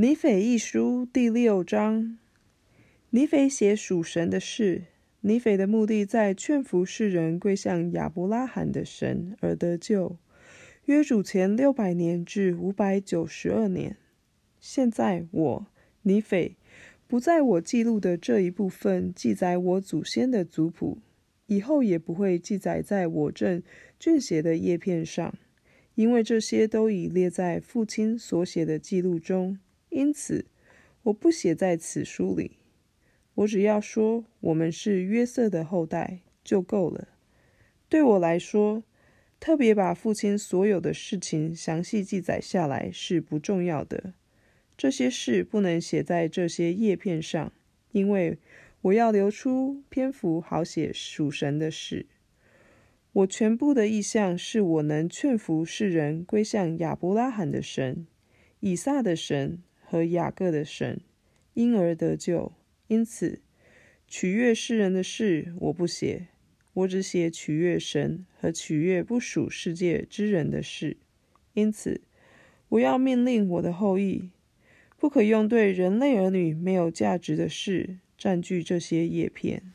尼斐一书第六章，尼斐写属神的事。尼斐的目的在劝服世人归向亚伯拉罕的神而得救。约主前六百年至五百九十二年。现在我尼斐不在我记录的这一部分记载我祖先的族谱，以后也不会记载在我正撰写的叶片上，因为这些都已列在父亲所写的记录中。因此，我不写在此书里。我只要说我们是约瑟的后代就够了。对我来说，特别把父亲所有的事情详细记载下来是不重要的。这些事不能写在这些叶片上，因为我要留出篇幅好写属神的事。我全部的意向是我能劝服世人归向亚伯拉罕的神、以撒的神。和雅各的神因而得救，因此取悦世人的事我不写，我只写取悦神和取悦不属世界之人的事。因此，我要命令我的后裔，不可用对人类儿女没有价值的事占据这些叶片。